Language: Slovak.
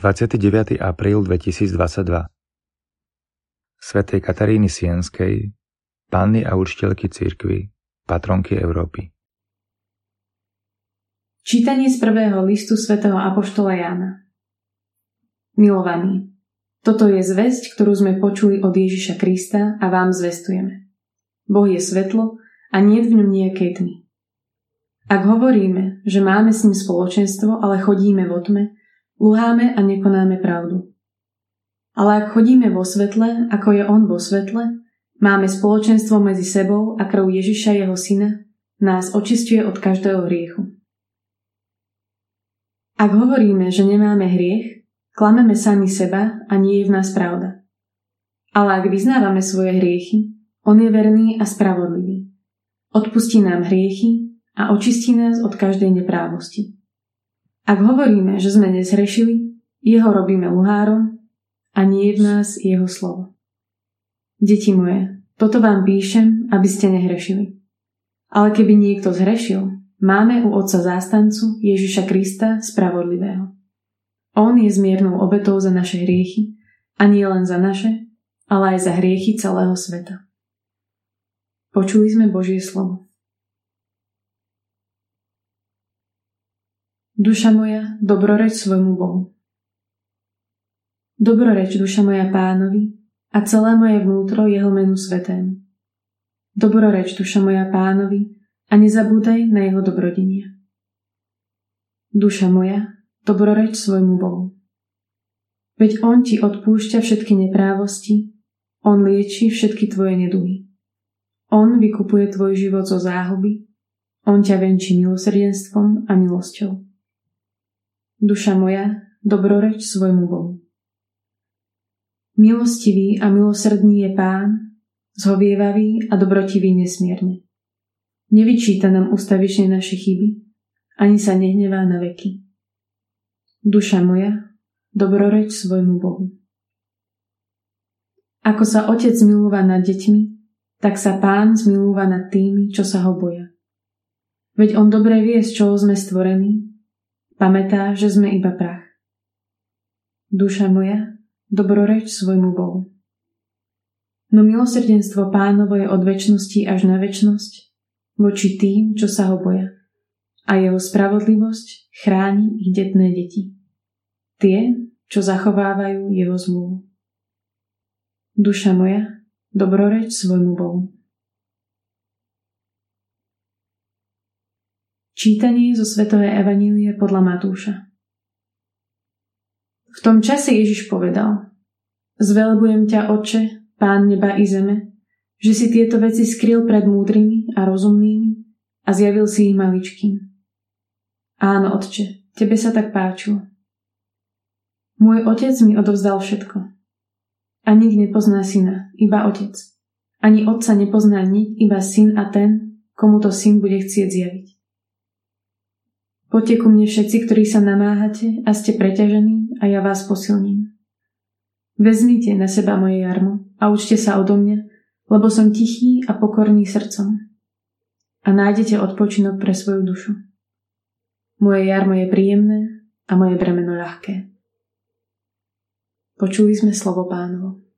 29. apríl 2022 Svetej Kataríny Sienskej, panny a učiteľky cirkvy, patronky Európy. Čítanie z prvého listu svätého Apoštola Jána Milovaní, toto je zväzť, ktorú sme počuli od Ježiša Krista a vám zvestujeme. Boh je svetlo a nie v ňom nejakej tmy. Ak hovoríme, že máme s ním spoločenstvo, ale chodíme vo tme, Lúháme a nekonáme pravdu. Ale ak chodíme vo svetle, ako je on vo svetle, máme spoločenstvo medzi sebou a krv Ježiša jeho syna nás očistuje od každého hriechu. Ak hovoríme, že nemáme hriech, klameme sami seba a nie je v nás pravda. Ale ak vyznávame svoje hriechy, on je verný a spravodlivý. Odpustí nám hriechy a očistí nás od každej neprávosti. Ak hovoríme, že sme nezhrešili, jeho robíme luhárom a nie je v nás jeho slovo. Deti moje, toto vám píšem, aby ste nehrešili. Ale keby niekto zhrešil, máme u Otca zástancu Ježiša Krista Spravodlivého. On je zmiernou obetou za naše hriechy a nie len za naše, ale aj za hriechy celého sveta. Počuli sme Božie slovo. Duša moja, dobroreč svojmu Bohu. Dobroreč, duša moja pánovi a celé moje vnútro jeho menu svetému. Dobroreč, duša moja pánovi a nezabúdaj na jeho dobrodenia. Duša moja, dobroreč svojmu Bohu. Veď On ti odpúšťa všetky neprávosti, On lieči všetky tvoje neduhy. On vykupuje tvoj život zo záhuby, On ťa venčí milosrdenstvom a milosťou. Duša moja, dobroreč svojmu Bohu. Milostivý a milosrdný je Pán, zhovievavý a dobrotivý nesmierne. Nevyčíta nám ustavične naše chyby, ani sa nehnevá na veky. Duša moja, dobroreč svojmu Bohu. Ako sa otec milúva nad deťmi, tak sa pán zmilúva nad tými, čo sa ho boja. Veď on dobre vie, z čoho sme stvorení Pamätá, že sme iba prach. Duša moja, dobroreč svojmu Bohu. No milosrdenstvo pánovo je od väčšnosti až na väčšnosť voči tým, čo sa ho boja. A jeho spravodlivosť chráni ich detné deti. Tie, čo zachovávajú jeho zmluvu. Duša moja, dobroreč svojmu Bohu. Čítanie zo Svetovej Evanílie podľa Matúša V tom čase Ježiš povedal Zvelbujem ťa, Oče, Pán neba i zeme, že si tieto veci skryl pred múdrymi a rozumnými a zjavil si ich maličkým. Áno, Otče, tebe sa tak páčilo. Môj otec mi odovzdal všetko. A nik nepozná syna, iba otec. Ani otca nepozná nik, iba syn a ten, komu to syn bude chcieť zjaviť. Poďte ku mne všetci, ktorí sa namáhate a ste preťažení a ja vás posilním. Vezmite na seba moje jarmo a učte sa odo mňa, lebo som tichý a pokorný srdcom. A nájdete odpočinok pre svoju dušu. Moje jarmo je príjemné a moje bremeno ľahké. Počuli sme slovo pánovo.